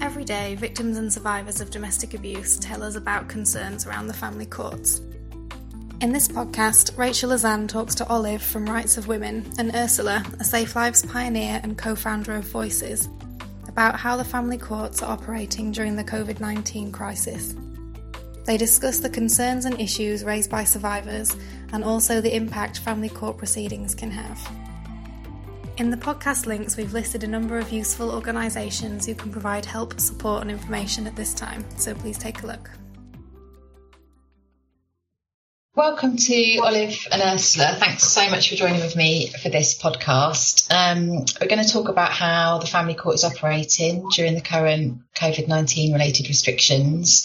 Every day, victims and survivors of domestic abuse tell us about concerns around the family courts. In this podcast, Rachel Azan talks to Olive from Rights of Women and Ursula, a Safe Lives pioneer and co founder of Voices, about how the family courts are operating during the COVID 19 crisis. They discuss the concerns and issues raised by survivors and also the impact family court proceedings can have. In the podcast links, we've listed a number of useful organisations who can provide help, support, and information at this time, so please take a look. Welcome to Olive and Ursula. Thanks so much for joining with me for this podcast. Um, we're going to talk about how the family court is operating during the current COVID 19 related restrictions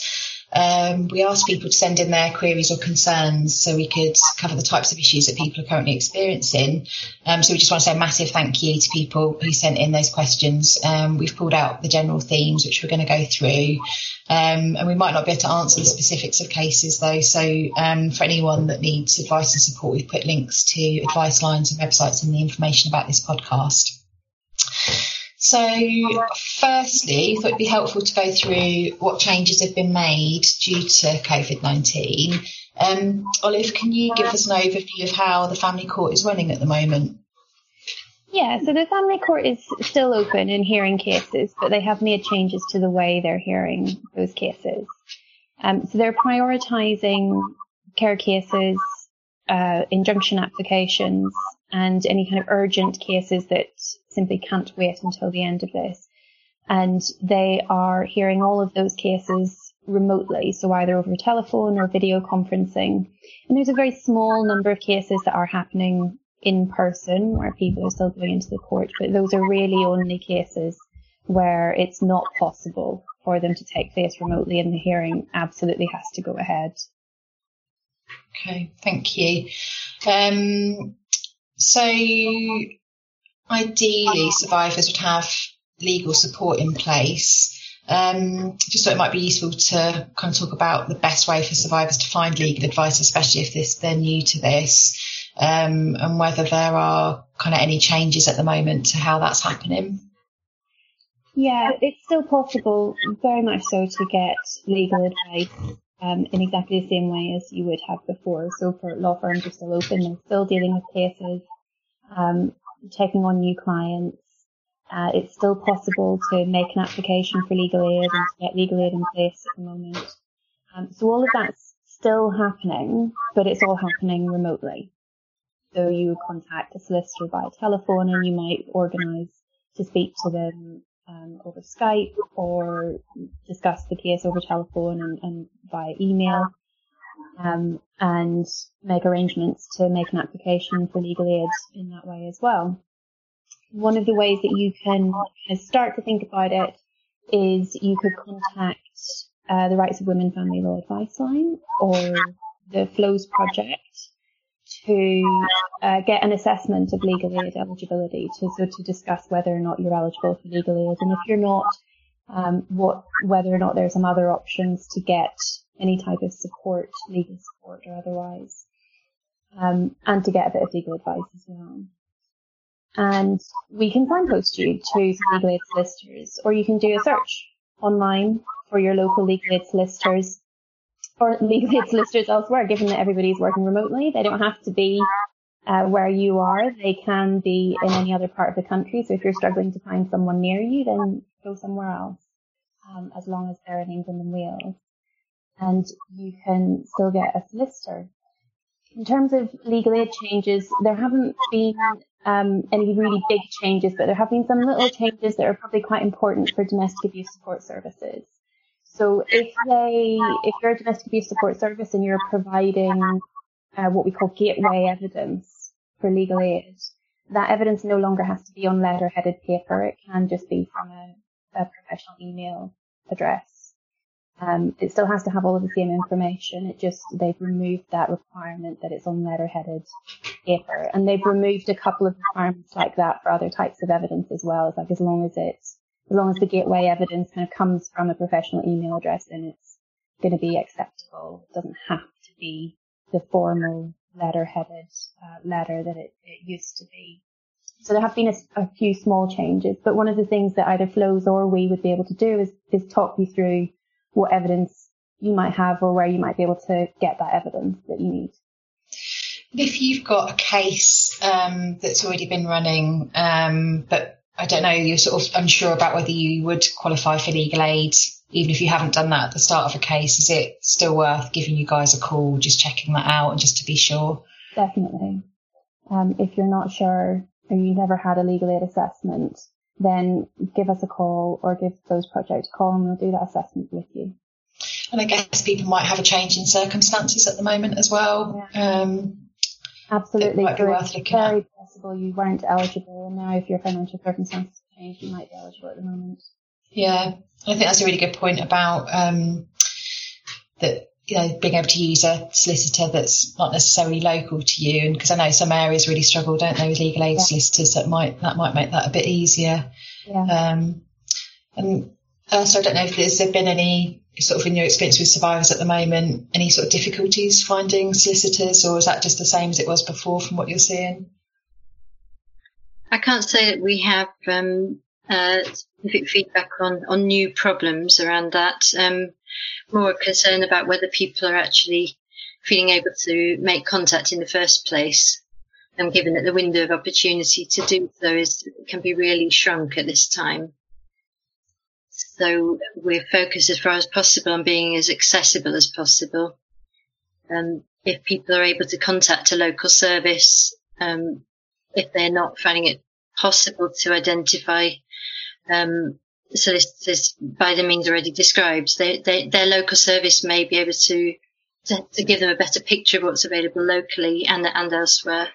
um, we asked people to send in their queries or concerns so we could cover the types of issues that people are currently experiencing. Um, so we just want to say a massive thank you to people who sent in those questions. Um, we've pulled out the general themes which we're going to go through. Um, and we might not be able to answer the specifics of cases though. So um, for anyone that needs advice and support, we've put links to advice lines and websites in the information about this podcast. So, firstly, I thought it'd be helpful to go through what changes have been made due to COVID 19. Um, Olive, can you give us an overview of how the family court is running at the moment? Yeah, so the family court is still open in hearing cases, but they have made changes to the way they're hearing those cases. Um, so they're prioritising care cases, uh, injunction applications, and any kind of urgent cases that simply can't wait until the end of this. And they are hearing all of those cases remotely, so either over telephone or video conferencing. And there's a very small number of cases that are happening in person where people are still going into the court, but those are really only cases where it's not possible for them to take place remotely and the hearing absolutely has to go ahead. Okay, thank you. Um, so ideally survivors would have legal support in place. Um, just thought it might be useful to kind of talk about the best way for survivors to find legal advice, especially if this, they're new to this, um, and whether there are kind of any changes at the moment to how that's happening. Yeah, it's still possible, very much so, to get legal advice um, in exactly the same way as you would have before. So for law firms are still open, they're still dealing with cases. Um, taking on new clients. Uh, it's still possible to make an application for legal aid and to get legal aid in place at the moment. Um, so all of that's still happening, but it's all happening remotely. So you contact a solicitor by telephone and you might organise to speak to them um, over Skype or discuss the case over telephone and, and via email um, and make arrangements to make an application for legal aid in that way as well. One of the ways that you can start to think about it is you could contact uh, the Rights of Women Family Law Advice Line or the Flows Project to uh, get an assessment of legal aid eligibility to so to discuss whether or not you're eligible for legal aid and if you're not, um, what whether or not there's some other options to get any type of support, legal support or otherwise, um, and to get a bit of legal advice as well. And we can signpost you to legal aid solicitors, or you can do a search online for your local legal aid solicitors or legal aid solicitors elsewhere, given that everybody's working remotely. They don't have to be uh, where you are. They can be in any other part of the country. So if you're struggling to find someone near you, then go somewhere else, um, as long as they're in England and Wales and you can still get a solicitor. In terms of legal aid changes, there haven't been um, any really big changes, but there have been some little changes that are probably quite important for domestic abuse support services. So if they, if you're a domestic abuse support service and you're providing uh, what we call gateway evidence for legal aid, that evidence no longer has to be on letter-headed paper. It can just be from a, a professional email address. Um, it still has to have all of the same information. It just they've removed that requirement that it's on letterheaded paper, and they've removed a couple of requirements like that for other types of evidence as well. It's like as long as it's as long as the gateway evidence kind of comes from a professional email address, then it's going to be acceptable. It doesn't have to be the formal letterheaded uh, letter that it, it used to be. So there have been a, a, few small changes, but one of the things that either Flows or we would be able to do is, is talk you through what evidence you might have or where you might be able to get that evidence that you need. If you've got a case um, that's already been running, um, but I don't know, you're sort of unsure about whether you would qualify for legal aid, even if you haven't done that at the start of a case, is it still worth giving you guys a call, just checking that out and just to be sure? Definitely. Um, if you're not sure or you've never had a legal aid assessment, then give us a call or give Flows Project a call and we'll do that assessment with you. And I guess people might have a change in circumstances at the moment as well. Yeah. Um, Absolutely. It worth looking very at. possible you weren't eligible, and now if your financial circumstances change, you might be eligible at the moment. Yeah, I think that's a really good point about um, that. You know, being able to use a solicitor that's not necessarily local to you, and because I know some areas really struggle, don't they, with legal aid yeah. solicitors. That might that might make that a bit easier. Yeah. Um, and uh, so I don't know if there's been any sort of in your experience with survivors at the moment, any sort of difficulties finding solicitors, or is that just the same as it was before from what you're seeing? I can't say that we have um, uh, specific feedback on, on new problems around that. Um, more concern about whether people are actually feeling able to make contact in the first place. And given that the window of opportunity to do so is can be really shrunk at this time. So we're focused as far as possible on being as accessible as possible. Um, if people are able to contact a local service, um, if they're not finding it possible to identify um, solicitors by the means already described, they, they, their local service may be able to, to, to give them a better picture of what's available locally and and elsewhere.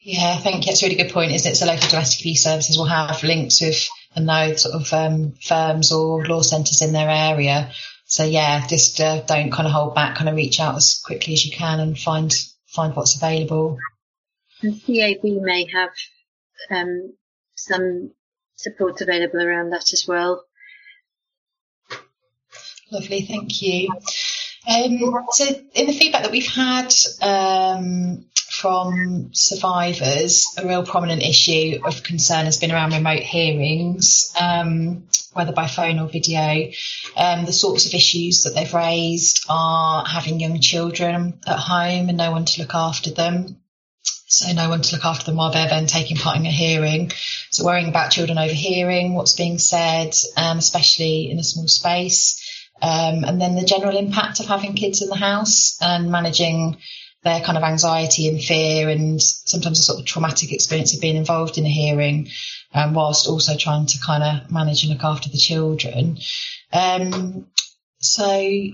Yeah, I think it's a really good point, isn't it? So local domestic abuse services will have links with and know sort of um, firms or law centres in their area. So yeah, just uh, don't kind of hold back, kind of reach out as quickly as you can and find find what's available. And CAB may have um, some support available around that as well. Lovely, thank you. Um, so in the feedback that we've had um, from survivors, a real prominent issue of concern has been around remote hearings, um, whether by phone or video. Um, the sorts of issues that they've raised are having young children at home and no one to look after them. So no one to look after them while they're then taking part in a hearing. So worrying about children overhearing what's being said, um, especially in a small space. Um, and then the general impact of having kids in the house and managing their kind of anxiety and fear and sometimes a sort of traumatic experience of being involved in a hearing, um, whilst also trying to kind of manage and look after the children. Um, so,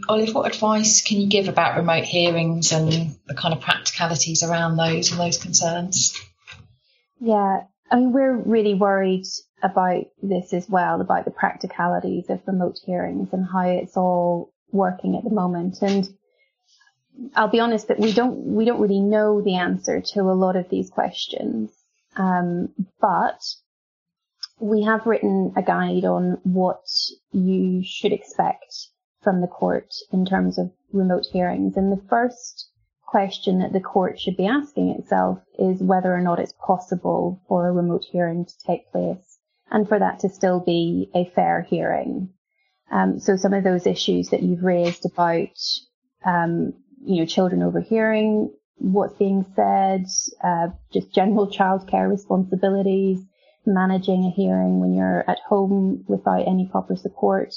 Olive, what advice can you give about remote hearings and the kind of practicalities around those and those concerns? Yeah, I mean, we're really worried about this as well, about the practicalities of remote hearings and how it's all working at the moment. And I'll be honest that we don't we don't really know the answer to a lot of these questions, um, but we have written a guide on what you should expect from the court in terms of remote hearings. And the first question that the court should be asking itself is whether or not it's possible for a remote hearing to take place and for that to still be a fair hearing. Um, so some of those issues that you've raised about um, you know, children overhearing what's being said, uh, just general childcare responsibilities, managing a hearing when you're at home without any proper support.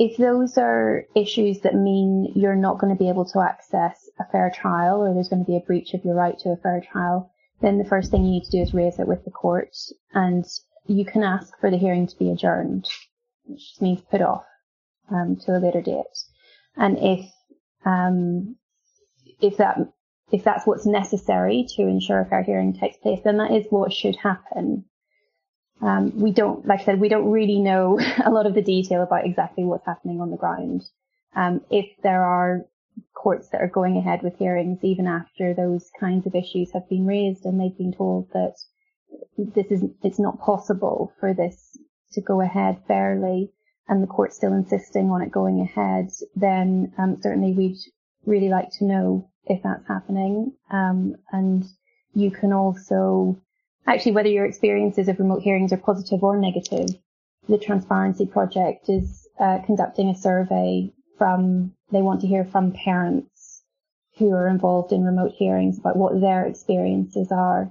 If those are issues that mean you're not going to be able to access a fair trial or there's going to be a breach of your right to a fair trial, then the first thing you need to do is raise it with the court and you can ask for the hearing to be adjourned, which means put off um, to a later date. And if um, if that if that's what's necessary to ensure a fair hearing takes place, then that is what should happen. Um, we don't, like I said, we don't really know a lot of the detail about exactly what's happening on the ground. Um, if there are courts that are going ahead with hearings even after those kinds of issues have been raised and they've been told that this is it's not possible for this to go ahead fairly and the court's still insisting on it going ahead, then um, certainly we'd really like to know if that's happening. Um, and you can also actually whether your experiences of remote hearings are positive or negative, the Transparency Project is uh, conducting a survey from, they want to hear from parents who are involved in remote hearings about what their experiences are.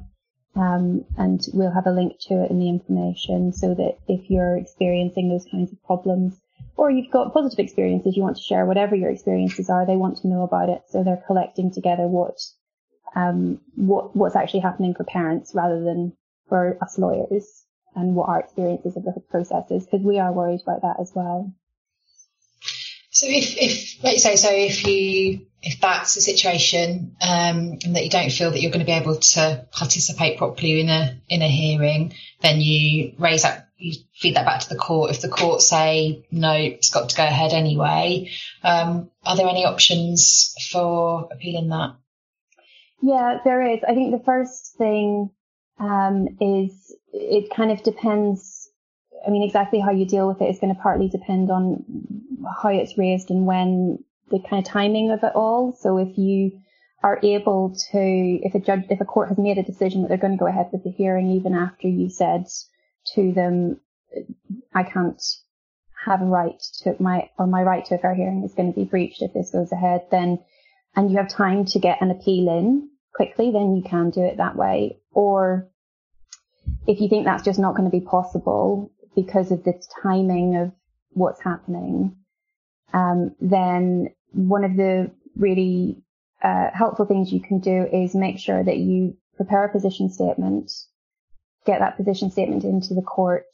Um, and we'll have a link to it in the information so that if you're experiencing those kinds of problems or you've got positive experiences, you want to share whatever your experiences are, they want to know about it. So they're collecting together what, um, what, what's actually happening for parents rather than for us lawyers and what our experiences of the process is because we are worried about that as well. So if, if, you say, so if you, if that's a situation, um, and that you don't feel that you're going to be able to participate properly in a, in a hearing, then you raise that, you feed that back to the court. If the court say, no, it's got to go ahead anyway, um, are there any options for appealing that? Yeah, there is. I think the first thing, um, is it kind of depends. I mean, exactly how you deal with it is going to partly depend on how it's raised and when the kind of timing of it all. So if you are able to, if a judge, if a court has made a decision that they're going to go ahead with the hearing, even after you said to them, I can't have a right to my, or my right to a fair hearing is going to be breached if this goes ahead, then, and you have time to get an appeal in quickly, then you can do it that way. Or if you think that's just not going to be possible because of the timing of what's happening, um, then one of the really uh, helpful things you can do is make sure that you prepare a position statement, get that position statement into the court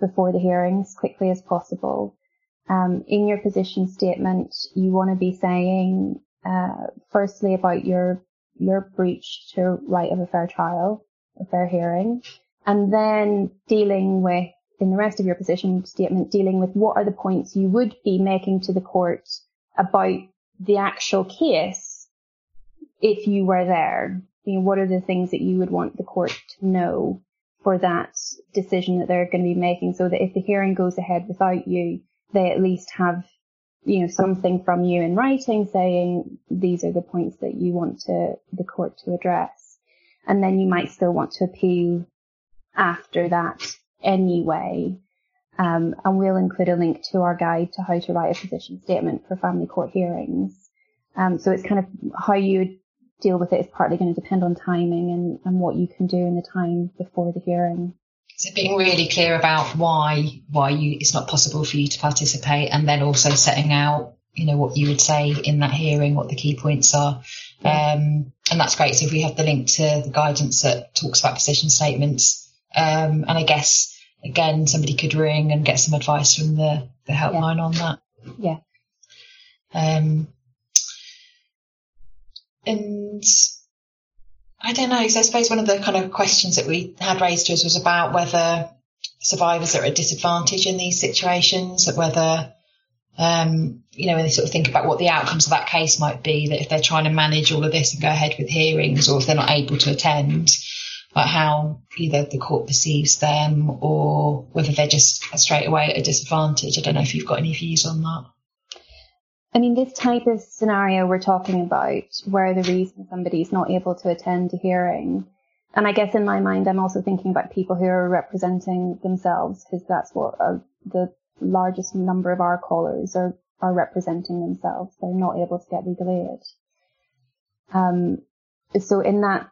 before the hearing as quickly as possible. Um, in your position statement, you want to be saying, uh, firstly about your your breach to right of a fair trial, a fair hearing, and then dealing with in the rest of your position statement dealing with what are the points you would be making to the court about the actual case if you were there. You know, what are the things that you would want the court to know for that decision that they're going to be making so that if the hearing goes ahead without you, they at least have, you know, something from you in writing saying these are the points that you want to, the court to address. And then you might still want to appeal after that anyway. Um, and we'll include a link to our guide to how to write a position statement for family court hearings. Um, so it's kind of how you deal with it is partly going to depend on timing and, and what you can do in the time before the hearing. So being really clear about why why you it's not possible for you to participate, and then also setting out you know what you would say in that hearing, what the key points are, um, and that's great. So if we have the link to the guidance that talks about position statements, um, and I guess again, somebody could ring and get some advice from the, the helpline yeah. on that. Yeah. Um, and I don't know. So I suppose one of the kind of questions that we had raised to us was about whether survivors are at a disadvantage in these situations, that whether, um, you know, when they sort of think about what the outcomes of that case might be, that if they're trying to manage all of this and go ahead with hearings or if they're not able to attend, like how either the court perceives them or whether they're just straight away at a disadvantage. I don't know if you've got any views on that. I mean, this type of scenario we're talking about, where the reason somebody's not able to attend a hearing, and I guess in my mind, I'm also thinking about people who are representing themselves, because that's what uh, the largest number of our callers are, are representing themselves. They're not able to get legal aid. Um, so in that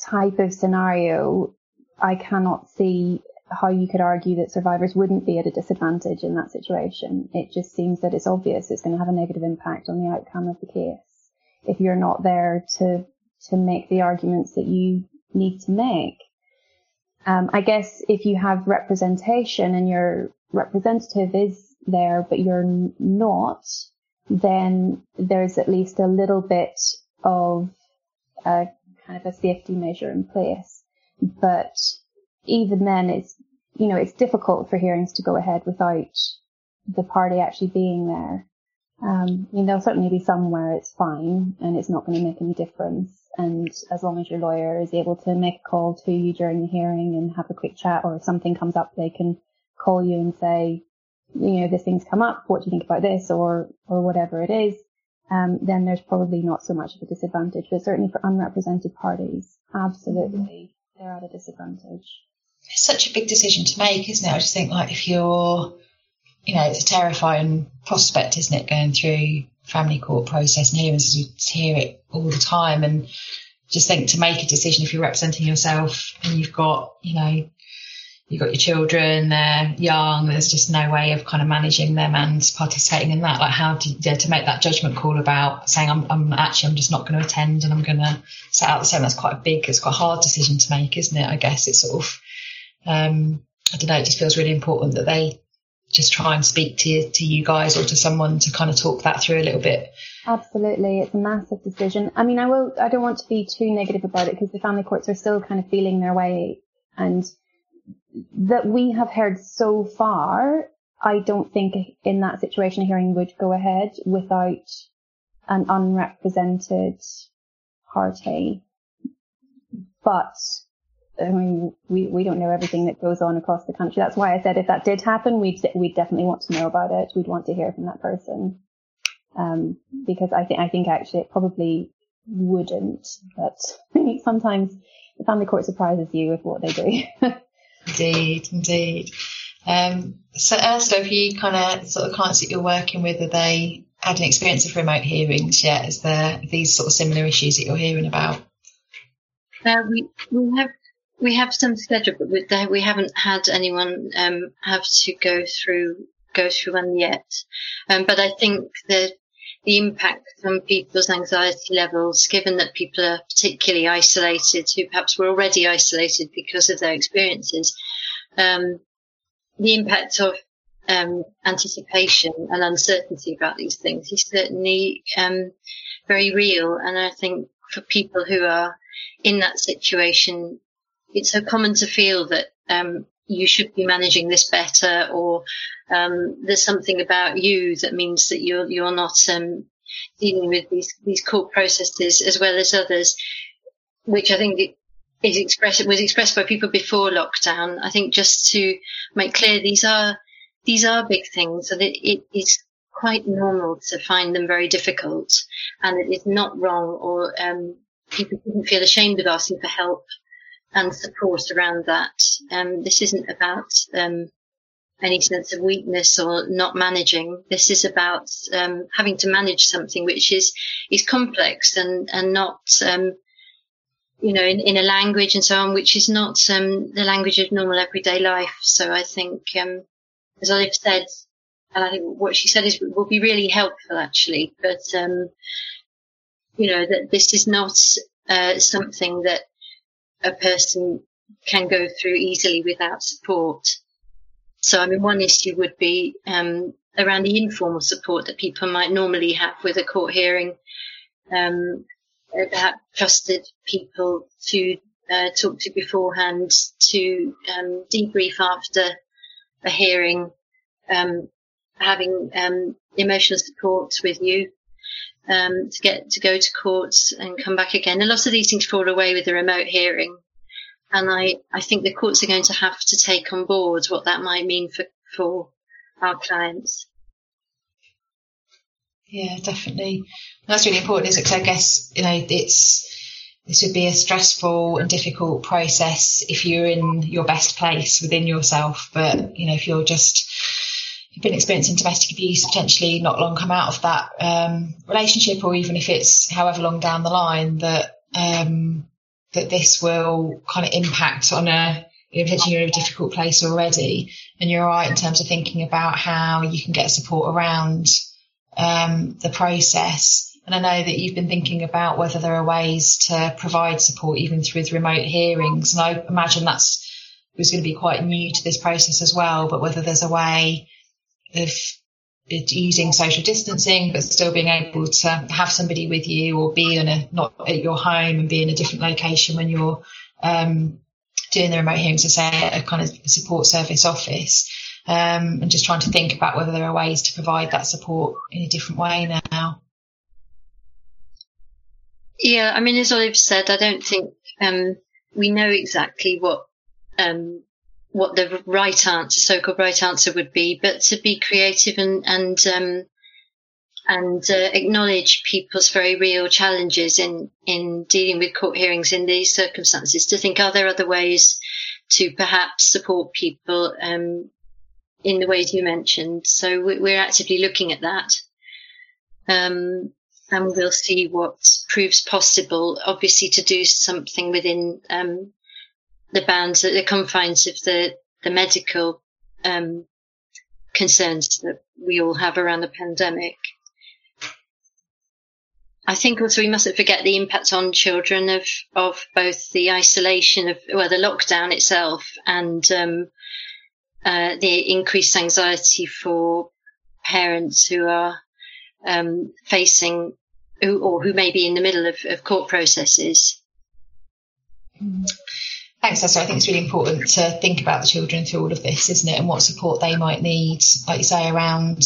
type of scenario, I cannot see how you could argue that survivors wouldn't be at a disadvantage in that situation. It just seems that it's obvious it's going to have a negative impact on the outcome of the case if you're not there to to make the arguments that you need to make. Um, I guess if you have representation and your representative is there but you're not, then there's at least a little bit of a kind of a safety measure in place. But even then, it's, you know, it's difficult for hearings to go ahead without the party actually being there. Um, I mean, there'll certainly be some where it's fine and it's not going to make any difference. And as long as your lawyer is able to make a call to you during the hearing and have a quick chat, or if something comes up, they can call you and say, you know, this thing's come up. What do you think about this? Or, or whatever it is um, then there's probably not so much of a disadvantage. But certainly for unrepresented parties, absolutely, mm-hmm. they're at a disadvantage. It's such a big decision to make, isn't it? I just think like if you're, you know, it's a terrifying prospect, isn't it, going through family court process and hearings, you hear it all the time, and just think to make a decision if you're representing yourself and you've got, you know, you've got your children, they're young, there's just no way of kind of managing them and participating in that. Like how yeah, to make that judgment call about saying, I'm, I'm actually, I'm just not going to attend and I'm going to set out the same. That's quite a big, it's quite a hard decision to make, isn't it? I guess it's sort of, um, I don't know, it just feels really important that they just try and speak to you, to you guys or to someone to kind of talk that through a little bit. Absolutely, it's a massive decision. I mean, I will. I don't want to be too negative about it because the family courts are still kind of feeling their way, and that we have heard so far, I don't think in that situation a hearing would go ahead without an unrepresented party. But I mean, we, we don't know everything that goes on across the country. That's why I said if that did happen, we'd we'd definitely want to know about it. We'd want to hear from that person, um, because I think I think actually it probably wouldn't. But sometimes the family court surprises you with what they do. Indeed, indeed. Um, so, Ursula, have you kind of sort of clients that you're working with, are they had an experience of remote hearings yet? Is there these sort of similar issues that you're hearing about? Uh, we we have we have some scheduled, but we, haven't had anyone um, have to go through go through one yet. Um, but I think that the impact on people's anxiety levels, given that people are particularly isolated, who perhaps were already isolated because of their experiences, um, the impact of um, anticipation and uncertainty about these things is certainly um, very real. And I think for people who are in that situation, it's so common to feel that um, you should be managing this better, or um, there's something about you that means that you're you're not um, dealing with these these court processes as well as others, which I think is expressed was expressed by people before lockdown. I think just to make clear these are these are big things, and it, it is quite normal to find them very difficult, and it is not wrong, or um, people shouldn't feel ashamed of asking for help and support around that. Um, this isn't about um, any sense of weakness or not managing. This is about um, having to manage something which is is complex and and not um, you know in, in a language and so on which is not um, the language of normal everyday life. So I think um, as Olive said, and I think what she said is will be really helpful actually. But you know that this is not uh, something that a person can go through easily without support. So, I mean, one issue would be um, around the informal support that people might normally have with a court hearing, um, about trusted people to uh, talk to beforehand, to um, debrief after a hearing, um, having um, emotional support with you um, to get to go to court and come back again. A lot of these things fall away with the remote hearing. And I, I think the courts are going to have to take on board what that might mean for, for our clients. Yeah, definitely. That's really important, isn't it? Because I guess, you know, it's, this would be a stressful and difficult process if you're in your best place within yourself. But, you know, if you're just, you've been experiencing domestic abuse, potentially not long come out of that um, relationship, or even if it's however long down the line, that um, that this will kind of impact on a you're in a difficult place already, and you're right in terms of thinking about how you can get support around um, the process. And I know that you've been thinking about whether there are ways to provide support even through the remote hearings, and I imagine that's was going to be quite new to this process as well. But whether there's a way of using social distancing, but still being able to have somebody with you or be in a, not at your home and be in a different location when you're, um, doing the remote hearings, say a kind of support service office. Um, and just trying to think about whether there are ways to provide that support in a different way now. Yeah, I mean, as Olive said, I don't think um, we know exactly what um, what the right answer, so-called right answer would be, but to be creative and, and, um, and uh, acknowledge people's very real challenges in in dealing with court hearings in these circumstances. To think, are there other ways to perhaps support people um, in the ways you mentioned? So we're actively looking at that. Um, and we'll see what proves possible. Obviously, to do something within um, the bounds, the confines of the the medical um, concerns that we all have around the pandemic. I think also we mustn't forget the impact on children of of both the isolation of well the lockdown itself and um, uh, the increased anxiety for parents who are um, facing who, or who may be in the middle of, of court processes. Thanks, Esther. I think it's really important to think about the children through all of this, isn't it? And what support they might need, like you say, around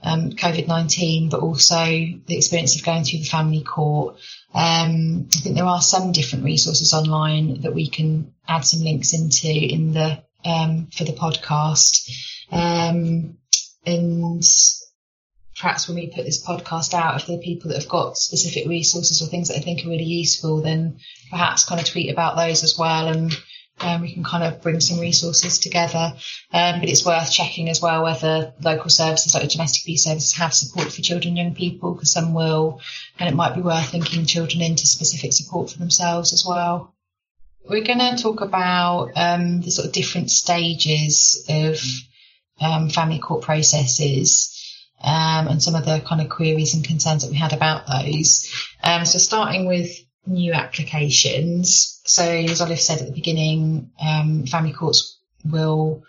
um, COVID 19, but also the experience of going through the family court. Um, I think there are some different resources online that we can add some links into in the um, for the podcast. Um, and perhaps when we put this podcast out, if there are people that have got specific resources or things that I think are really useful, then perhaps kind of tweet about those as well and um, we can kind of bring some resources together. Um, but it's worth checking as well whether local services like the domestic abuse services have support for children and young people because some will, and it might be worth linking children into specific support for themselves as well. We're going to talk about um, the sort of different stages of um, family court processes um, and some of the kind of queries and concerns that we had about those. Um, so starting with new applications. So as Olive said at the beginning, um, family courts will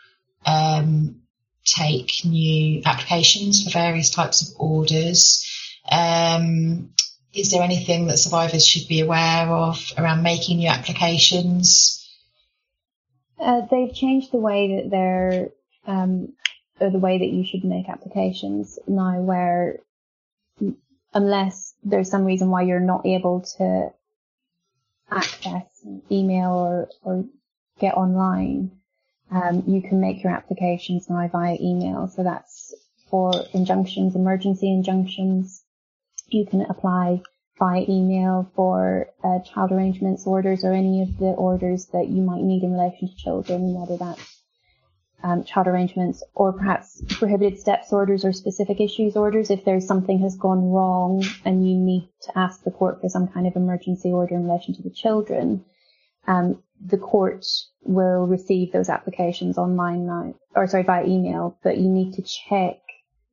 um, take new applications for various types of orders. Um, is there anything that survivors should be aware of around making new applications? Uh, they've changed the way that they're um, or the way that you should make applications now where unless there's some reason why you're not able to access email or, or get online, um, you can make your applications now via email. So that's for injunctions, emergency injunctions. You can apply via email for uh, child arrangements orders or any of the orders that you might need in relation to children, whether that's um, child arrangements or perhaps prohibited steps orders or specific issues orders if there's something has gone wrong and you need to ask the court for some kind of emergency order in relation to the children. Um, the court will receive those applications online now, or sorry, by email, but you need to check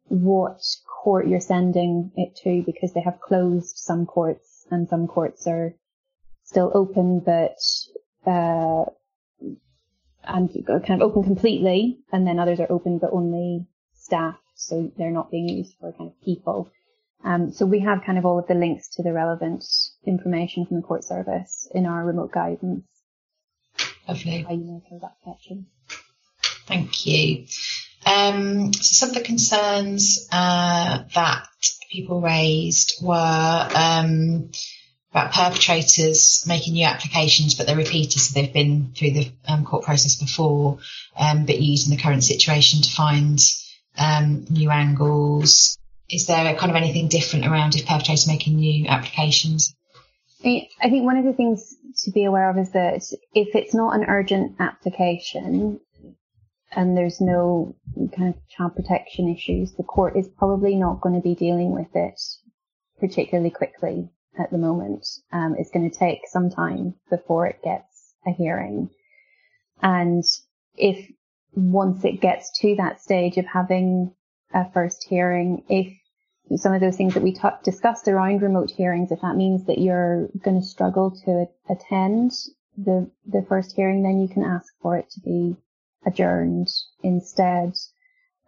what court you're sending it to because they have closed some courts and some courts are still open, but uh, and kind of open completely, and then others are open but only staff, so they're not being used for kind of people. Um, so we have kind of all of the links to the relevant information from the court service in our remote guidance. Lovely. How you make those applications. Thank you. Um, so some of the concerns uh, that people raised were um, about perpetrators making new applications, but they're repeaters, so they've been through the um, court process before, um, but using the current situation to find um, new angles. Is there kind of anything different around if perpetrators making new applications? I think one of the things to be aware of is that if it's not an urgent application and there's no kind of child protection issues, the court is probably not going to be dealing with it particularly quickly at the moment. Um, it's going to take some time before it gets a hearing. And if once it gets to that stage of having a first hearing, if some of those things that we discussed around remote hearings, if that means that you're going to struggle to attend the, the first hearing, then you can ask for it to be adjourned instead.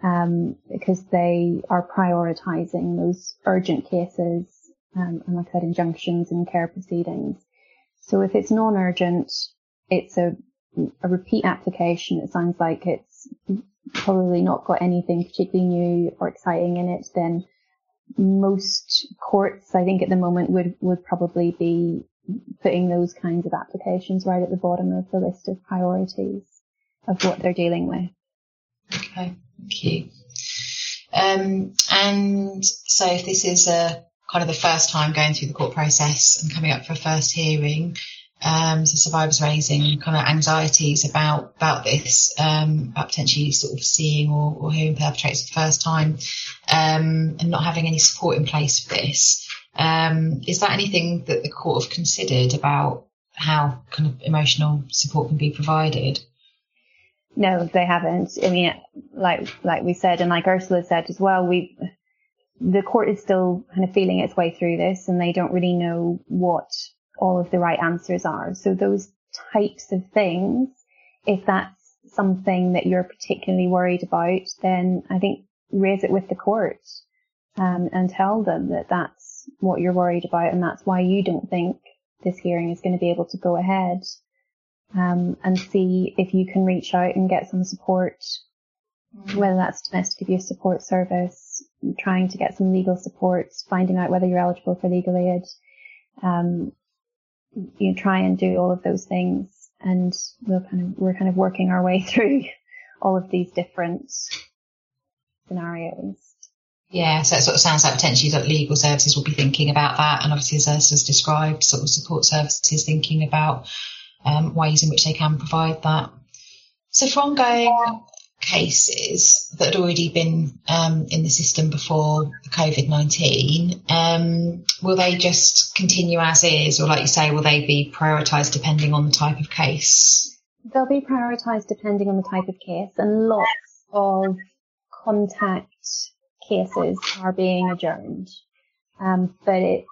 Um, because they are prioritizing those urgent cases um, and like I said, injunctions and care proceedings. So if it's non-urgent, it's a, a repeat application. It sounds like it's probably not got anything particularly new or exciting in it. Then most courts, I think at the moment would, would probably be putting those kinds of applications right at the bottom of the list of priorities of what they're dealing with. Okay, thank you. Um, and so if this is a kind of the first time going through the court process and coming up for a first hearing, um, so survivors raising kind of anxieties about about this, um, about potentially sort of seeing or, or hearing perpetrators for the first time, um, and not having any support in place for this. Um, is that anything that the court have considered about how kind of emotional support can be provided? No, they haven't. I mean, like like we said, and like Ursula said as well, we the court is still kind of feeling its way through this, and they don't really know what all of the right answers are. So those types of things, if that's something that you're particularly worried about, then I think raise it with the court um, and tell them that that's what you're worried about, and that's why you don't think this hearing is going to be able to go ahead um, and see if you can reach out and get some support, mm. whether that's domestic abuse support service, trying to get some legal support, finding out whether you're eligible for legal aid, um, you know, try and do all of those things. And we'll kind of, we're kind of working our way through all of these different scenarios. Yeah, so it sort of sounds like potentially that legal services will be thinking about that, and obviously as Ursula's described, sort of support services thinking about um, ways in which they can provide that. So for ongoing cases that had already been um, in the system before COVID 19, um, will they just continue as is, or like you say, will they be prioritised depending on the type of case? They'll be prioritised depending on the type of case, and lots of contact cases are being adjourned. Um, but it's,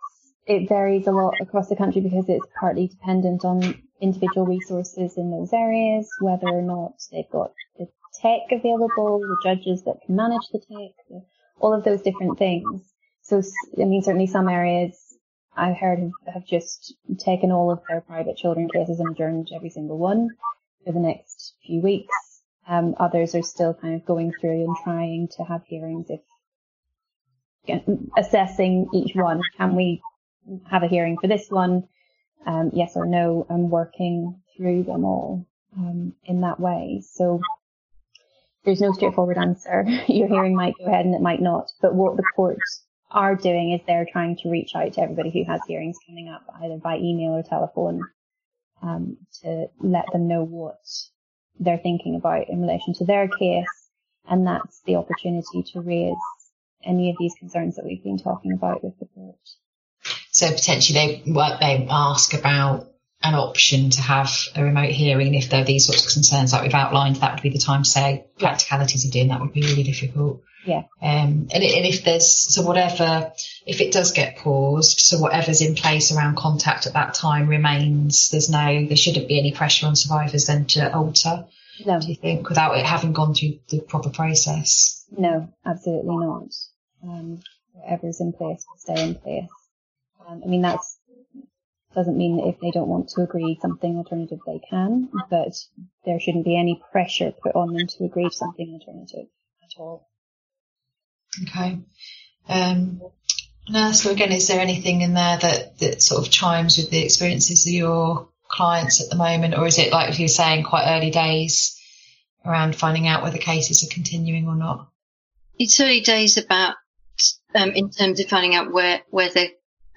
it varies a lot across the country because it's partly dependent on individual resources in those areas, whether or not they've got the tech available, the judges that can manage the tech, all of those different things. So, I mean, certainly some areas I've heard have, just taken all of their private children cases and adjourned every single one for the next few weeks. Um, others are still kind of going through and trying to have hearings if assessing each one. Can we have a hearing for this one? um, yes or no and working through them all um, in that way. So there's no straightforward answer. Your hearing might go ahead and it might not. But what the courts are doing is they're trying to reach out to everybody who has hearings coming up, either by email or telephone, um, to let them know what they're thinking about in relation to their case. And that's the opportunity to raise any of these concerns that we've been talking about with the court. So potentially they they ask about an option to have a remote hearing. And if there are these sorts of concerns that we've outlined, that would be the time to say practicalities of doing that would be really difficult. Yeah. Um, and, and if there's, so whatever, if it does get paused, so whatever's in place around contact at that time remains, there's no, there shouldn't be any pressure on survivors then to alter. No. Do you think without it having gone through the proper process? No, absolutely not. Um, whatever's in place will stay in place. Um, I mean, that's doesn't mean that if they don't want to agree something alternative they can, but there shouldn't be any pressure put on them to agree to something alternative at all. Okay. Um, now, so again, is there anything in there that, that sort of chimes with the experiences of your clients at the moment, or is it like you're saying, quite early days around finding out whether cases are continuing or not? It's early days about um, in terms of finding out where whether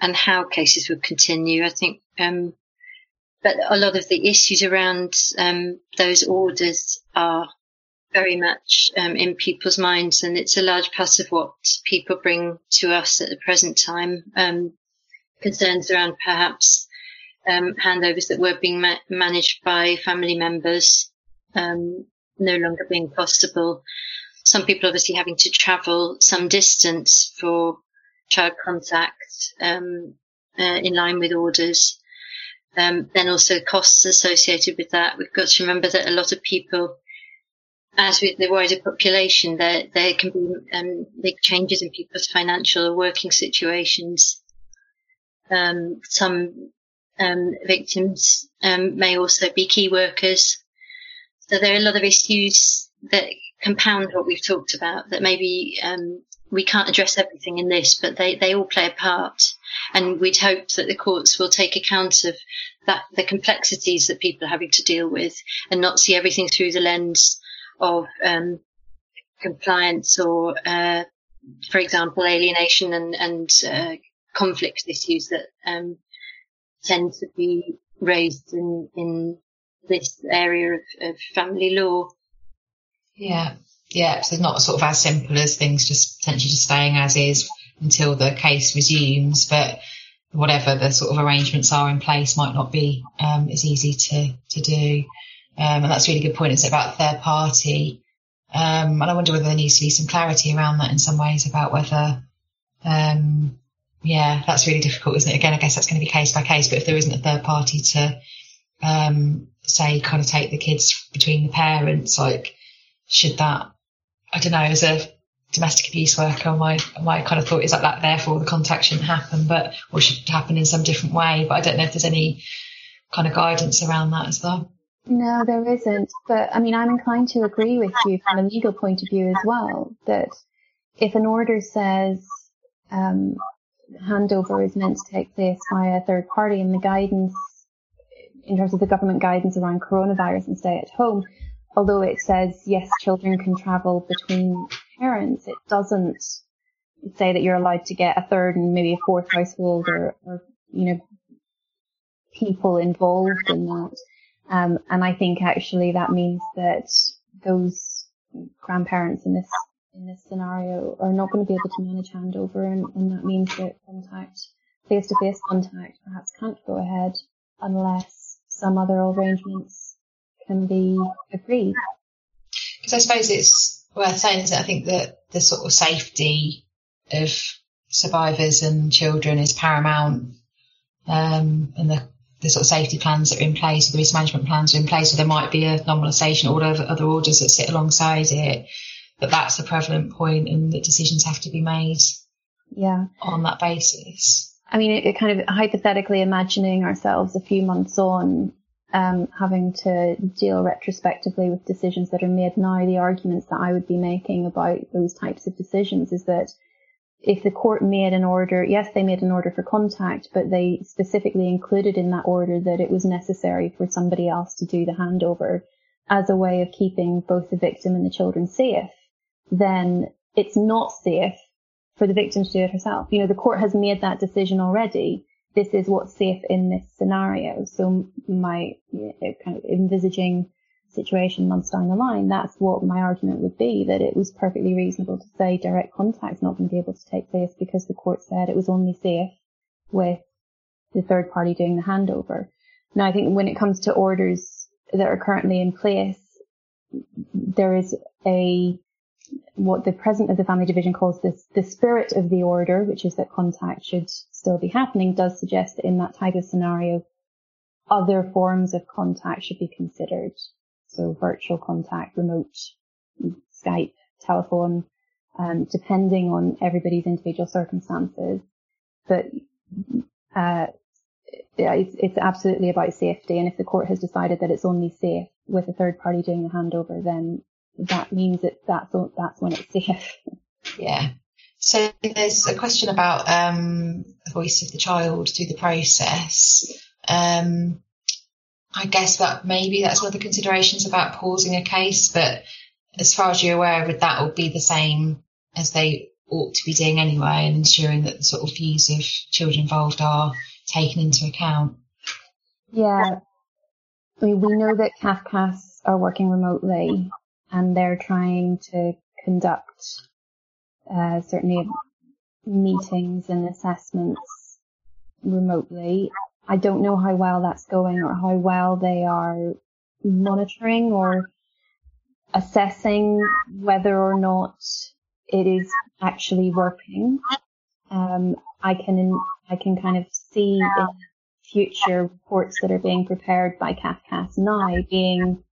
and how cases would continue. I think, um, but a lot of the issues around um, those orders are very much um, in people's minds, and it's a large part of what people bring to us at the present time. Um, concerns around perhaps um, handovers that were being ma- managed by family members um, no longer being possible. Some people obviously having to travel some distance for child contact um, uh, in line with orders. Um, then also costs associated with that. We've got to remember that a lot of people, as with the wider population, there there can be um, big changes in people's financial or working situations. Um, some um, victims um, may also be key workers. So there are a lot of issues that compound what we've talked about that maybe um, we can't address everything in this, but they, they all play a part. And we'd hope that the courts will take account of that, the complexities that people are having to deal with and not see everything through the lens of, um, compliance or, uh, for example, alienation and, and uh, conflict issues that um, tend to be raised in, in this area of, of family law. Yeah, yeah. So it's not sort of as simple as things just potentially just staying as is until the case resumes, but whatever the sort of arrangements are in place might not be um, as easy to to do. Um, and that's a really good point. It's about third party. Um, and I wonder whether there needs to be some clarity around that in some ways about whether, um, yeah, that's really difficult, isn't it? Again, I guess that's going to be case by case, but if there isn't a third party to, um, say, kind of take the kids between the parents, like, should that, I don't know, as a domestic abuse worker, my, my kind of thought is like that, therefore the contact shouldn't happen, but, or should happen in some different way. But I don't know if there's any kind of guidance around that as well. No, there isn't. But I mean, I'm inclined to agree with you from a legal point of view as well, that if an order says, um, handover is meant to take place by a third party and the guidance in terms of the government guidance around coronavirus and stay at home, although it says yes, children can travel between parents, it doesn't say that you're allowed to get a third and maybe a fourth household or, or you know, people involved in that. Um, and I think actually that means that those grandparents in this in this scenario are not going to be able to manage handover, and, and that means that contact, face-to-face contact, perhaps can't go ahead unless some other arrangements can be agreed. Because I suppose it's saying, is that I think that the sort of safety of survivors and children is paramount, um, and the the sort of safety plans that are in place, the risk management plans are in place, or there might be a non-molestation or other, other orders that sit alongside it. But that's the prevalent point and that decisions have to be made yeah. on that basis. I mean, it, it kind of hypothetically imagining ourselves a few months on, um, having to deal retrospectively with decisions that are made now, the arguments that I would be making about those types of decisions is that if the court made an order, yes, they made an order for contact, but they specifically included in that order that it was necessary for somebody else to do the handover as a way of keeping both the victim and the children safe, then it's not safe for the victim to do it herself. You know, the court has made that decision already. This is what's safe in this scenario. So my uh, kind of envisaging situation months down the line, that's what my argument would be, that it was perfectly reasonable to say direct contact's not going to be able to take place because the court said it was only safe with the third party doing the handover. Now I think when it comes to orders that are currently in place, there is a, what the president of the family division calls this, the spirit of the order, which is that contact should still be happening, does suggest that in that type of scenario, other forms of contact should be considered. So virtual contact, remote, Skype, telephone, um, depending on everybody's individual circumstances. But uh, it's, it's absolutely about safety. And if the court has decided that it's only safe with a third party doing the handover, then that means that that's, that's when it's safe. Yeah. So there's a question about um, the voice of the child through the process. Um, I guess that maybe that's one of the considerations about pausing a case, but as far as you're aware, would that all be the same as they ought to be doing anyway, and ensuring that the sort of views of children involved are taken into account? Yeah, I mean, we know that CAFCASS are working remotely, and they're trying to conduct uh, certainly meetings and assessments remotely. I don't know how well that's going or how well they are monitoring or assessing whether or not it is actually working. Um, I can I can kind of see in future reports that are being prepared by CAFCASS now being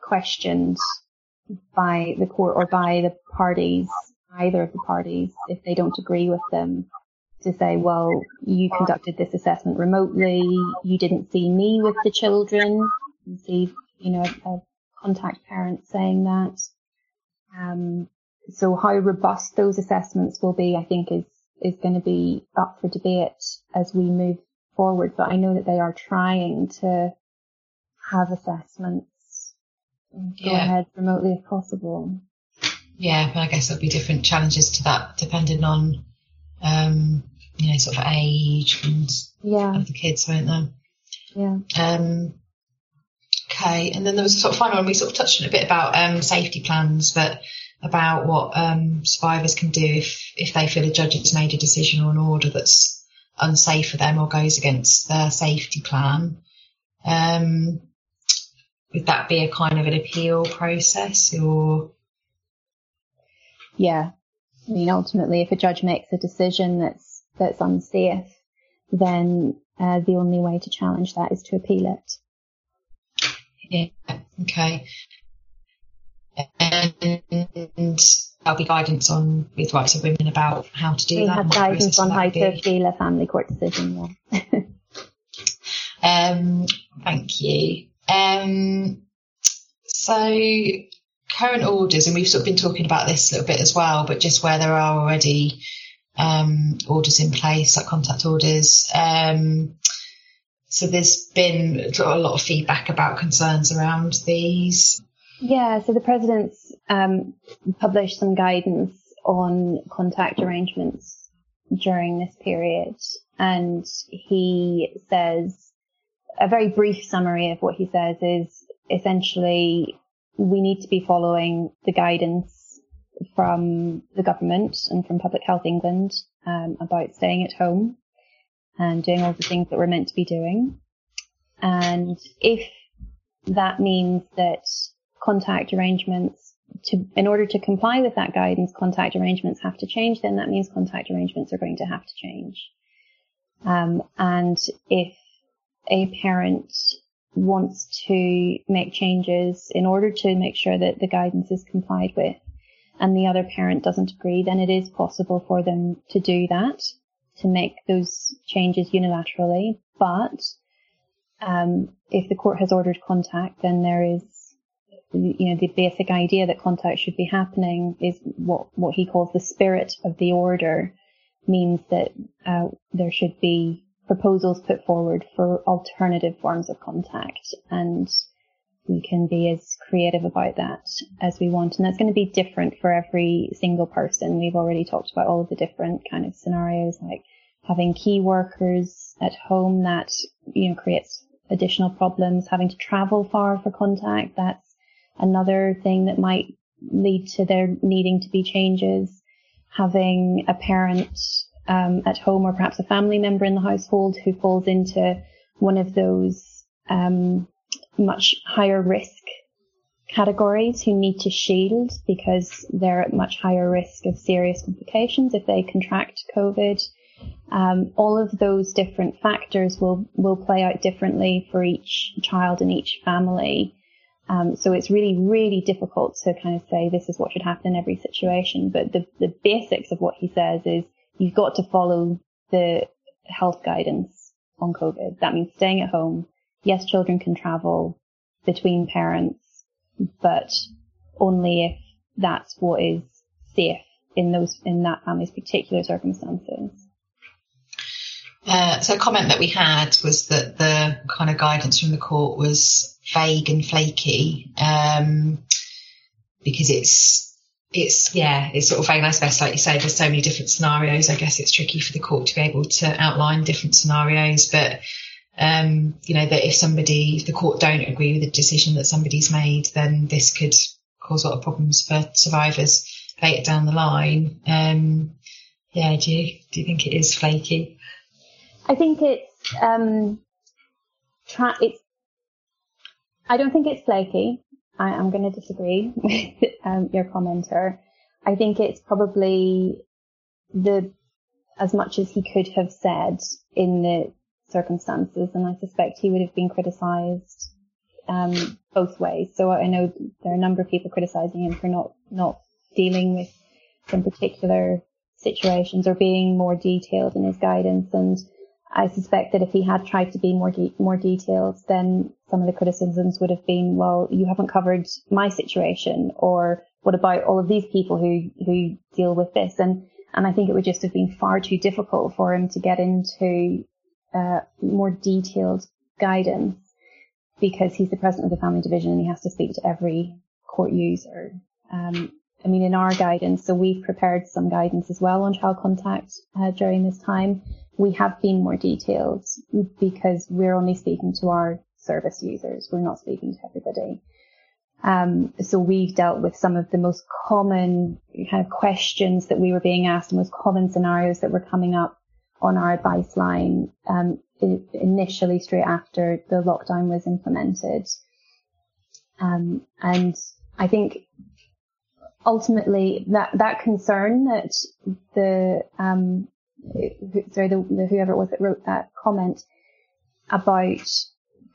questioned by the court or by the parties, either of the parties, if they don't agree with them to say, well, you conducted this assessment remotely, you didn't see me with the children, you see, you know, a contact parent saying that. Um, so how robust those assessments will be, I think is, is going to be up for debate as we move forward, but I know that they are trying to have assessments go yeah. ahead remotely if possible. yeah, but I guess there'll be different challenges to that depending on, um, you know, sort of age and Yeah, of the kids, won't there? yeah. Um, okay, and then there was a sort of final one. We sort of touched on a bit about um, safety plans, but about what um, survivors can do if if they feel a judge has made a decision or an order that's unsafe for them or goes against their safety plan. Um, would that be a kind of an appeal process or? Yeah. I mean, ultimately, if a judge makes a decision that's that's unsafe, then uh, the only way to challenge that is to appeal it. Yeah, okay. And there'll be guidance on with rights of women about how to do We that. have guidance on how to appeal a family court decision. Yeah. Um, thank you. Um, so current orders, and we've sort of been talking about this a little bit as well, but just where there are already um, orders in place, like contact orders. Um, so there's been a lot of feedback about concerns around these. Yeah, so the president's um, published some guidance on contact arrangements during this period, and he says a very brief summary of what he says is essentially we need to be following the guidance from the government and from Public Health England um, about staying at home and doing all the things that we're meant to be doing. And if that means that contact arrangements to, in order to comply with that guidance, contact arrangements have to change, then that means contact arrangements are going to have to change. Um, and if a parent wants to make changes in order to make sure that the guidance is complied with and the other parent doesn't agree, then it is possible for them to do that, to make those changes unilaterally. But um, if the court has ordered contact, then there is, you know, the basic idea that contact should be happening is what, what he calls the spirit of the order means that uh, there should be proposals put forward for alternative forms of contact and we can be as creative about that as we want. And that's going to be different for every single person. We've already talked about all of the different kind of scenarios like having key workers at home that, you know, creates additional problems, having to travel far for contact. That's another thing that might lead to there needing to be changes. Having a parent um, at home or perhaps a family member in the household who falls into one of those um, much higher risk categories who need to shield because they're at much higher risk of serious complications if they contract COVID. Um, all of those different factors will will play out differently for each child and each family. Um, so it's really, really difficult to kind of say this is what should happen in every situation. But the, the basics of what he says is you've got to follow the health guidance on COVID. That means staying at home. Yes, children can travel between parents, but only if that's what is safe in those, in that family's particular circumstances. Uh, so a comment that we had was that the kind of guidance from the court was vague and flaky um, because it's it's yeah it's sort of vague. I suppose, like you say, there's so many different scenarios. I guess it's tricky for the court to be able to outline different scenarios, but um, you know that if somebody, if the court don't agree with the decision that somebody's made, then this could cause a lot of problems for survivors later down the line. Um, yeah, do you do you think it is flaky? I think it's um, tra- it's. I don't think it's flaky. I, I'm going to disagree with um, your commenter. I think it's probably the as much as he could have said in the circumstances, and I suspect he would have been criticised um, both ways. So I know there are a number of people criticising him for not not dealing with some particular situations or being more detailed in his guidance and I suspect that if he had tried to be more de- more detailed, then some of the criticisms would have been, well, you haven't covered my situation, or what about all of these people who who deal with this? And and I think it would just have been far too difficult for him to get into uh, more detailed guidance because he's the president of the family division and he has to speak to every court user. Um, I mean, in our guidance, so we've prepared some guidance as well on child contact uh, during this time. We have been more detailed because we're only speaking to our service users. We're not speaking to everybody. Um, so we've dealt with some of the most common kind of questions that we were being asked, the most common scenarios that were coming up on our advice line um, initially straight after the lockdown was implemented. Um, and I think ultimately that, that concern that the, um, sorry, the, the, whoever it was that wrote that comment about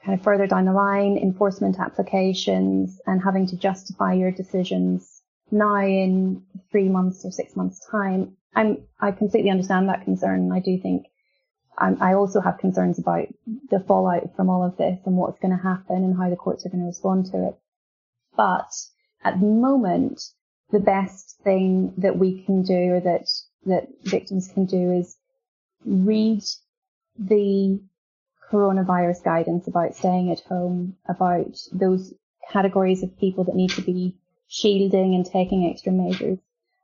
kind of further down the line, enforcement applications and having to justify your decisions now in three months or six months time. I'm, I completely understand that concern. I do think I'm, I also have concerns about the fallout from all of this and what's going to happen and how the courts are going to respond to it. But at the moment, the best thing that we can do or that, that victims can do is read the coronavirus guidance about staying at home, about those categories of people that need to be shielding and taking extra measures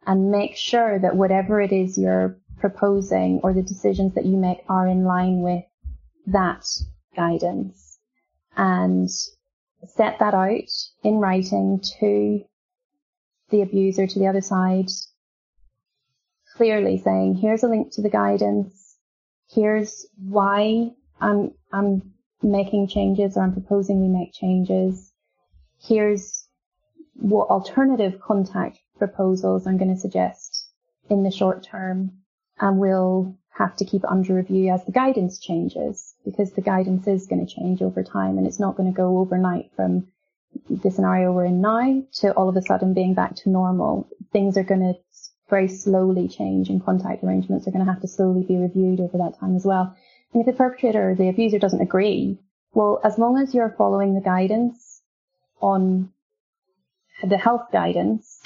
and make sure that whatever it is you're proposing or the decisions that you make are in line with that guidance. And set that out in writing to the abuser, to the other side, clearly saying, here's a link to the guidance. Here's why I'm, I'm making changes or I'm proposing we make changes. Here's what alternative contact proposals I'm going to suggest in the short term. And we'll have to keep it under review as the guidance changes because the guidance is going to change over time and it's not going to go overnight from the scenario we're in now to all of a sudden being back to normal. Things are going to very slowly change and contact arrangements are going to have to slowly be reviewed over that time as well. And if the perpetrator or the abuser doesn't agree, well, as long as you're following the guidance on the health guidance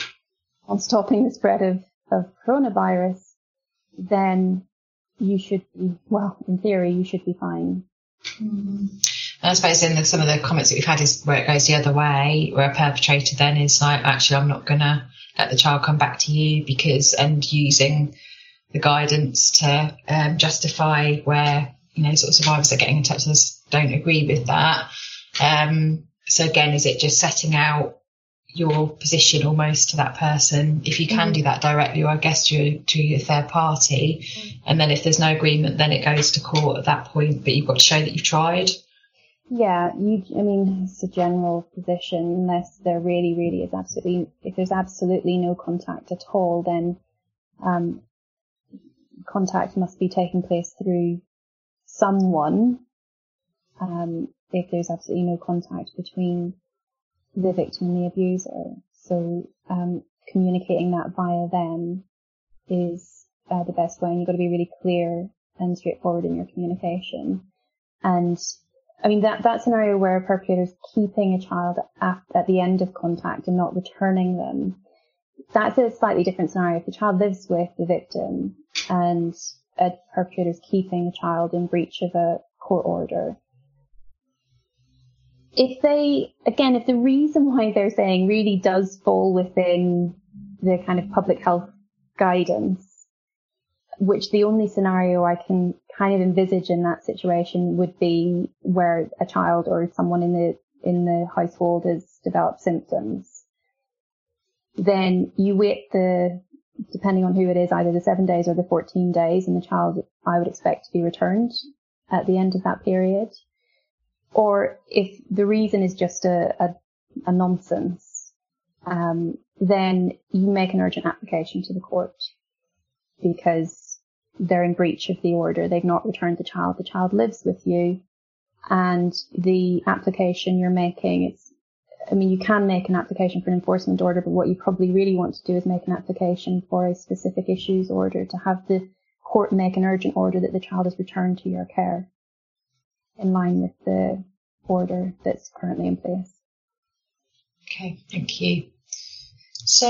on stopping the spread of, of coronavirus, then you should be, well, in theory, you should be fine. Mm-hmm. Mm. I suppose in the, some of the comments that we've had is where it goes the other way, where a perpetrator then is like, actually, I'm not going to let the child come back to you because, and using the guidance to um, justify where, you know, sort of survivors are getting in touch with us don't agree with that. Um, so again, is it just setting out your position almost to that person if you can mm. do that directly or I guess to, to a third party mm. and then if there's no agreement then it goes to court at that point but you've got to show that you've tried yeah you I mean it's a general position unless there really really is absolutely if there's absolutely no contact at all then um, contact must be taking place through someone um, if there's absolutely no contact between the victim and the abuser. So um, communicating that via them is uh, the best way, and you've got to be really clear and straightforward in your communication. And I mean that that scenario where a perpetrator is keeping a child at, at the end of contact and not returning them, that's a slightly different scenario. If the child lives with the victim and a perpetrator is keeping a child in breach of a court order, if they, again, if the reason why they're saying really does fall within the kind of public health guidance, which the only scenario I can kind of envisage in that situation would be where a child or someone in the, in the household has developed symptoms, then you wait the, depending on who it is, either the seven days or the 14 days and the child I would expect to be returned at the end of that period. Or if the reason is just a, a, a nonsense, um, then you make an urgent application to the court because they're in breach of the order. They've not returned the child. The child lives with you and the application you're making is, I mean, you can make an application for an enforcement order, but what you probably really want to do is make an application for a specific issues order to have the court make an urgent order that the child is returned to your care in line with the order that's currently in place. Okay, thank you. So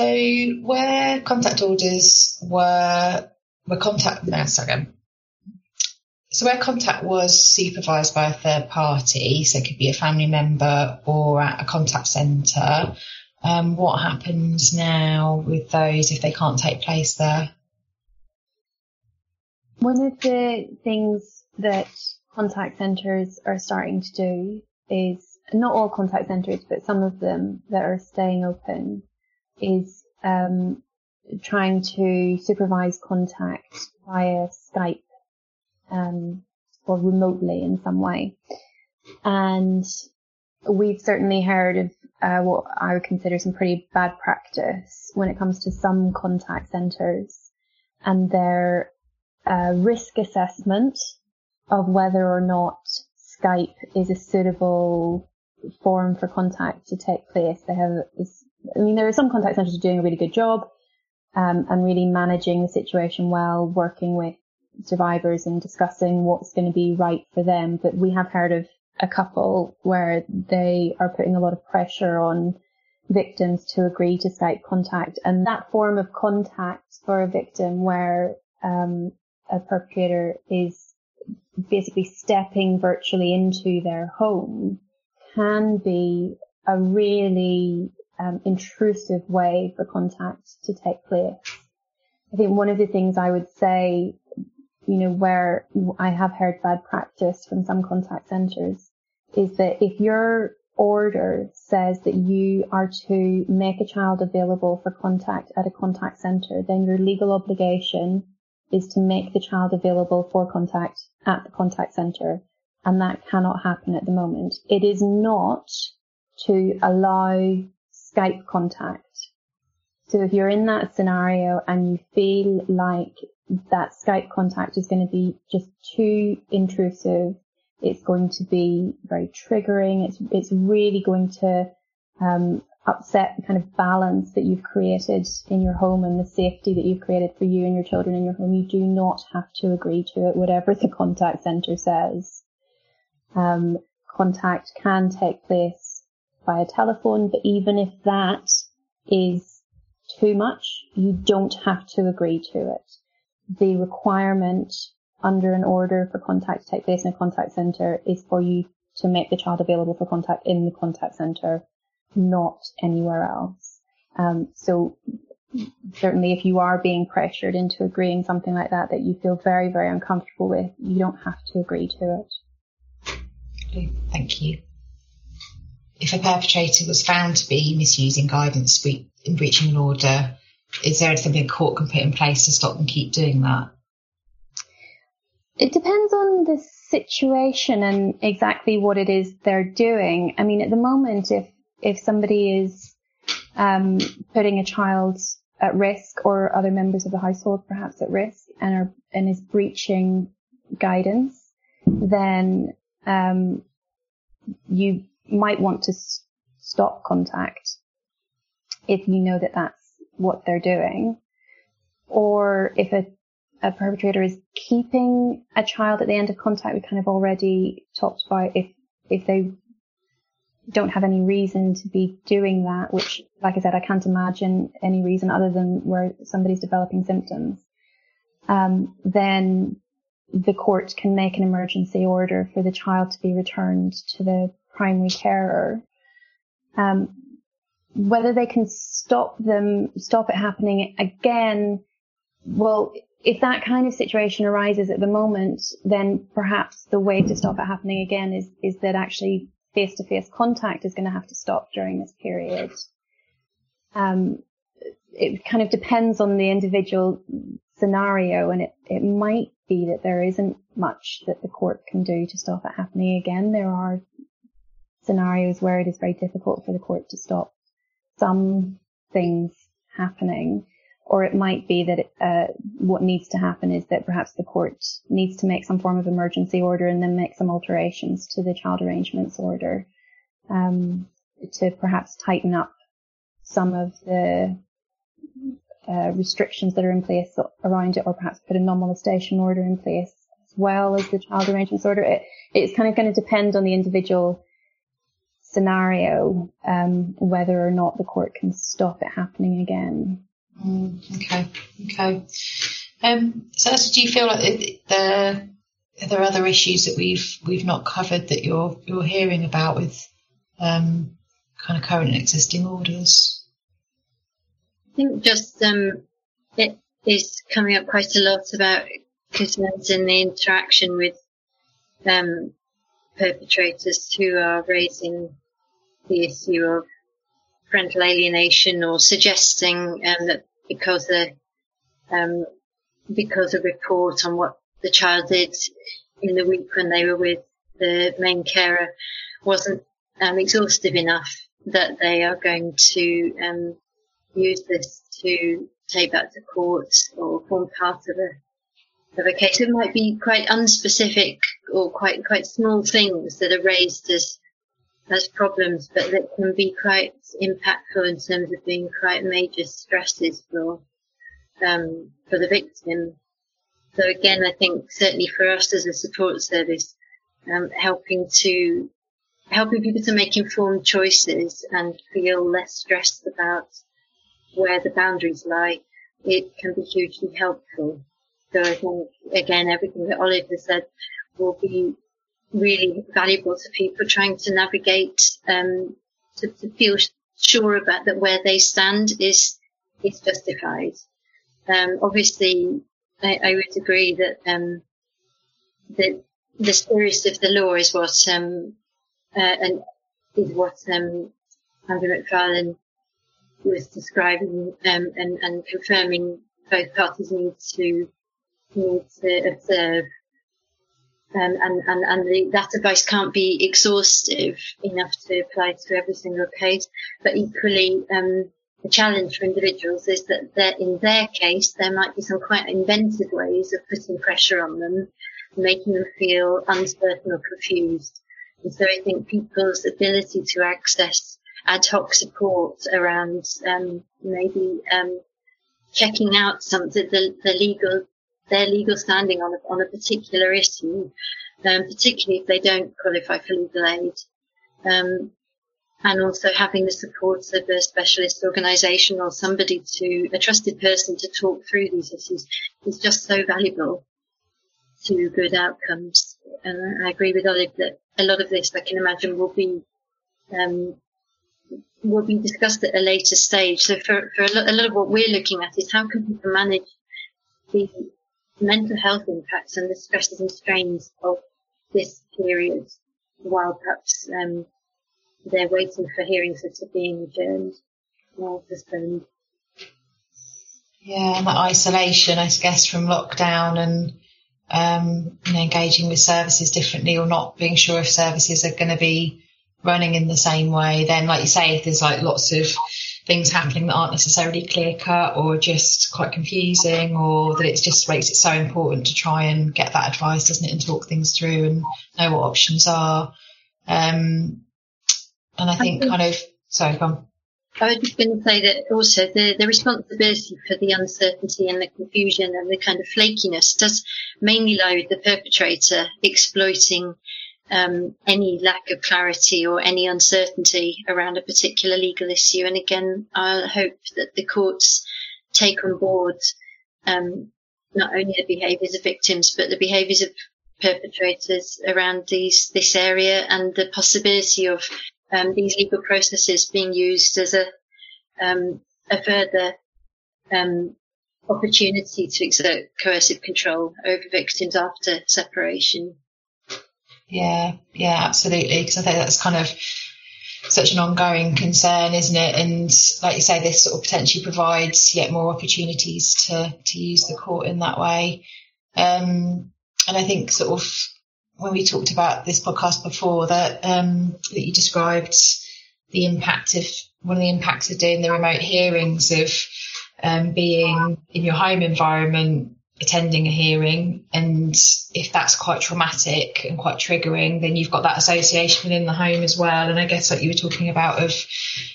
where contact orders were were contact no sorry. So where contact was supervised by a third party, so it could be a family member or at a contact centre, Um, what happens now with those if they can't take place there? One of the things that contact centres are starting to do is not all contact centres, but some of them that are staying open is um, trying to supervise contact via Skype um, or remotely in some way. And we've certainly heard of uh, what I would consider some pretty bad practice when it comes to some contact centres and their uh, risk assessment of whether or not Skype is a suitable forum for contact to take place. They have I mean, there are some contact centres doing a really good job um, and really managing the situation well, working with survivors and discussing what's going to be right for them. But we have heard of a couple where they are putting a lot of pressure on victims to agree to Skype contact. And that form of contact for a victim where um, a perpetrator is basically stepping virtually into their home can be a really um, intrusive way for contact to take place. I think one of the things I would say, you know, where I have heard bad practice from some contact centres is that if your order says that you are to make a child available for contact at a contact centre, then your legal obligation is to make the child available for contact at the contact centre and that cannot happen at the moment. It is not to allow Skype contact. So if you're in that scenario and you feel like that Skype contact is going to be just too intrusive, it's going to be very triggering. It's it's really going to um, upset the kind of balance that you've created in your home and the safety that you've created for you and your children in your home. You do not have to agree to it, whatever the contact centre says um, contact can take place via telephone, but even if that is too much, you don't have to agree to it. The requirement under an order for contact to take place in a contact centre is for you to make the child available for contact in the contact centre, not anywhere else. Um, so certainly if you are being pressured into agreeing something like that that you feel very, very uncomfortable with, you don't have to agree to it. Thank you. If a perpetrator was found to be misusing guidance in breaching an order, is there something a court can put in place to stop them keep doing that? It depends on the situation and exactly what it is they're doing. I mean, at the moment, if if somebody is um, putting a child at risk or other members of the household perhaps at risk and are and is breaching guidance, then um, you might want to s- stop contact if you know that that's what they're doing. Or if a, a perpetrator is keeping a child at the end of contact, we kind of already talked about if, if they don't have any reason to be doing that, which, like I said, I can't imagine any reason other than where somebody's developing symptoms, um, then the court can make an emergency order for the child to be returned to the primary carer. Um, whether they can stop them, stop it happening again, well, if that kind of situation arises at the moment, then perhaps the way to stop it happening again is, is that actually face to face contact is going to have to stop during this period. Um, it kind of depends on the individual scenario and it, it might be that there isn't much that the court can do to stop it happening again. There are scenarios where it is very difficult for the court to stop some things happening. Or it might be that uh, what needs to happen is that perhaps the court needs to make some form of emergency order and then make some alterations to the child arrangements order um, to perhaps tighten up some of the uh, restrictions that are in place around it, or perhaps put a non-molestation order in place as well as the child arrangements order. It, it's kind of going to depend on the individual scenario um, whether or not the court can stop it happening again. Mm, okay, okay. Um, so, do you feel like there are there other issues that we've we've not covered that you're you're hearing about with um, kind of current and existing orders? I think just um, it is coming up quite a lot about concerns in the interaction with um, perpetrators who are raising the issue of parental alienation or suggesting um, that because a um, because a report on what the child did in the week when they were with the main carer wasn't um, exhaustive enough that they are going to um, use this to take that to court or form part of a of a case. It might be quite unspecific or quite quite small things that are raised as as problems, but that can be quite impactful in terms of being quite major stresses for um, for the victim. So again, I think certainly for us as a support service, um, helping to helping people to make informed choices and feel less stressed about where the boundaries lie, it can be hugely helpful. So I think again, everything that Olive has said will be really valuable to people trying to navigate, um, to, to, feel sure about that where they stand is, is justified. Um, obviously, I, I, would agree that, um, the, the spirit of the law is what, um, uh, and is what, um, Andrew McFarlane was describing, um, and, and confirming both parties need to, need to observe um, and, and, and the, that advice can't be exhaustive enough to apply to every single case. But equally, um, the challenge for individuals is that in their case, there might be some quite inventive ways of putting pressure on them, making them feel uncertain or confused. And so I think people's ability to access ad hoc support around um, maybe um, checking out some the, the legal their legal standing on a, on a particular issue, um, particularly if they don't qualify for legal aid. Um, and also having the support of a specialist organisation or somebody to, a trusted person to talk through these issues is just so valuable to good outcomes. And I agree with Olive that a lot of this I can imagine will be, um, will be discussed at a later stage. So for, for a lot, a lot of what we're looking at is how can people manage the mental health impacts and the stresses and strains of this period while perhaps um, they're waiting for hearings that are being adjourned or postponed. Yeah, and that isolation, I guess, from lockdown and um, you know, engaging with services differently or not being sure if services are going to be running in the same way. Then, like you say, if there's like lots of things happening that aren't necessarily clear cut or just quite confusing or that it just makes it so important to try and get that advice, doesn't it, and talk things through and know what options are. Um, and I think kind of, sorry, go on. I was just going to say that also the, the responsibility for the uncertainty and the confusion and the kind of flakiness does mainly lie with the perpetrator exploiting um, any lack of clarity or any uncertainty around a particular legal issue. And again, I hope that the courts take on board um, not only the behaviours of victims, but the behaviours of perpetrators around these this area and the possibility of um, these legal processes being used as a um, a further um, opportunity to exert coercive control over victims after separation. Yeah, yeah, absolutely. Because I think that's kind of such an ongoing concern, isn't it? And like you say, this sort of potentially provides yet more opportunities to to use the court in that way. Um, and I think sort of when we talked about this podcast before, that um, that you described the impact of one of the impacts of doing the remote hearings of um, being in your home environment attending a hearing and if that's quite traumatic and quite triggering then you've got that association within the home as well. And i guess like you were talking about of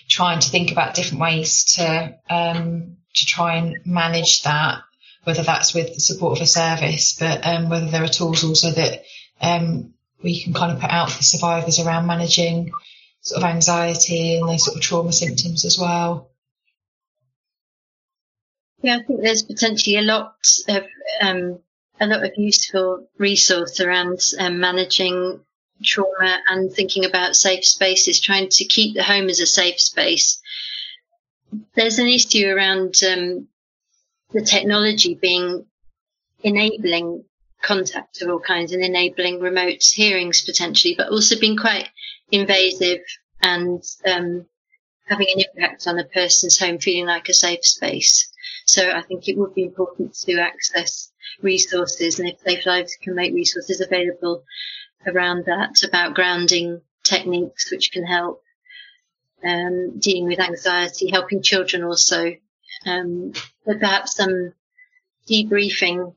trying to think about different ways to um, to try and manage that whether that's with the support of a service but um, whether there are tools also that um, we can kind of put out for survivors around managing sort of anxiety and those sort of trauma symptoms as well yeah, I think there's potentially a lot of um, a lot of useful resource around um, managing trauma and thinking about safe spaces, trying to keep the home as a safe space. There's an issue around um, the technology being enabling contact of all kinds and enabling remote hearings potentially, but also being quite invasive and um, having an impact on a person's home feeling like a safe space. So I think it would be important to access resources and if Safe Lives can make resources available around that about grounding techniques which can help um, dealing with anxiety, helping children also, um, but perhaps some debriefing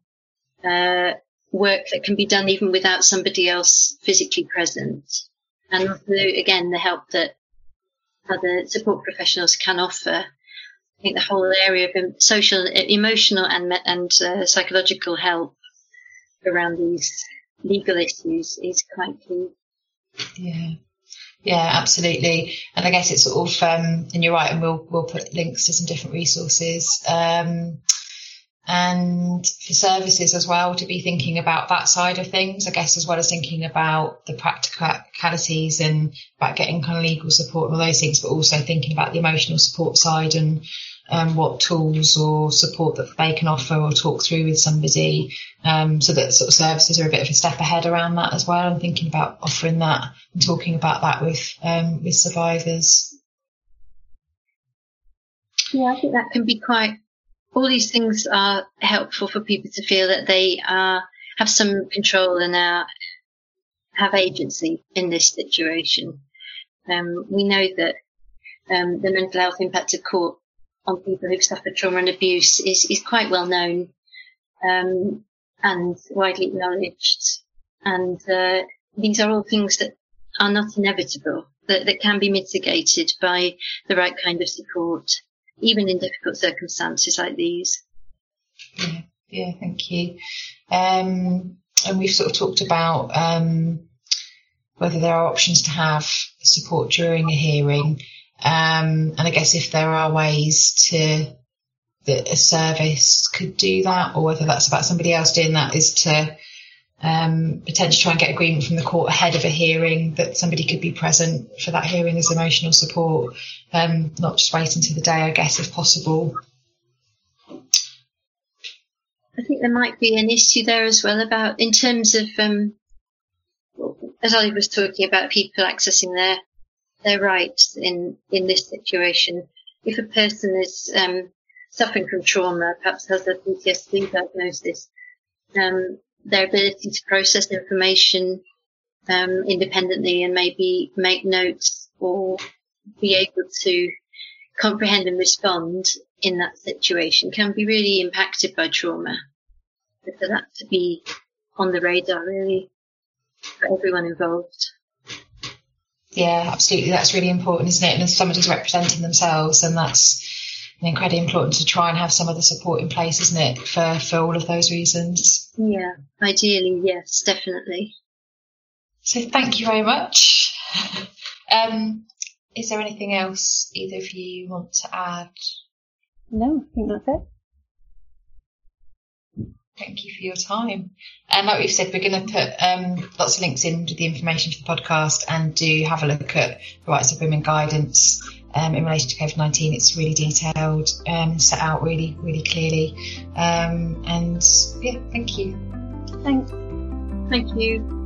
uh, work that can be done even without somebody else physically present. And also, again, the help that other support professionals can offer. I think the whole area of social, emotional, and and uh, psychological help around these legal issues is quite key. Yeah. Yeah, absolutely. And I guess it's sort of, um, and you're right, and we'll, we'll put links to some different resources. Um, and for services as well to be thinking about that side of things, I guess, as well as thinking about the practicalities and about getting kind of legal support and all those things, but also thinking about the emotional support side and um, what tools or support that they can offer or talk through with somebody, um, so that sort of services are a bit of a step ahead around that as well, and thinking about offering that and talking about that with um, with survivors. Yeah, I think that can be quite all these things are helpful for people to feel that they are have some control and are, have agency in this situation. Um, we know that um, the mental health impact of court on people who've suffered trauma and abuse is, is quite well known um, and widely acknowledged. And uh, these are all things that are not inevitable, that, that can be mitigated by the right kind of support even in difficult circumstances like these. Yeah, yeah thank you. Um, and we've sort of talked about um, whether there are options to have support during a hearing. Um, and I guess if there are ways to that a service could do that, or whether that's about somebody else doing that, is to um, potentially try and get agreement from the court ahead of a hearing that somebody could be present for that hearing as emotional support, um, not just wait until the day, I guess, if possible. I think there might be an issue there as well about in terms of, um, as Ali was talking about people accessing their their rights in in this situation. If a person is um, suffering from trauma, perhaps has a PTSD diagnosis, um, their ability to process information um, independently and maybe make notes or be able to comprehend and respond in that situation can be really impacted by trauma. But for that to be on the radar really for everyone involved. Yeah, absolutely. That's really important, isn't it? And if somebody's representing themselves, and that's incredibly important to try and have some of the support in place, isn't it, for, for all of those reasons? Yeah, ideally, yes, definitely. So thank you very much. um, is there anything else either of you want to add? No, I think that's it. Thank you for your time. And like we've said, we're going to put um, lots of links in with the information for the podcast and do have a look at the Rights of Women guidance um, in relation to COVID 19. It's really detailed, um, set out really, really clearly. Um, and yeah, thank you. Thanks. Thank you.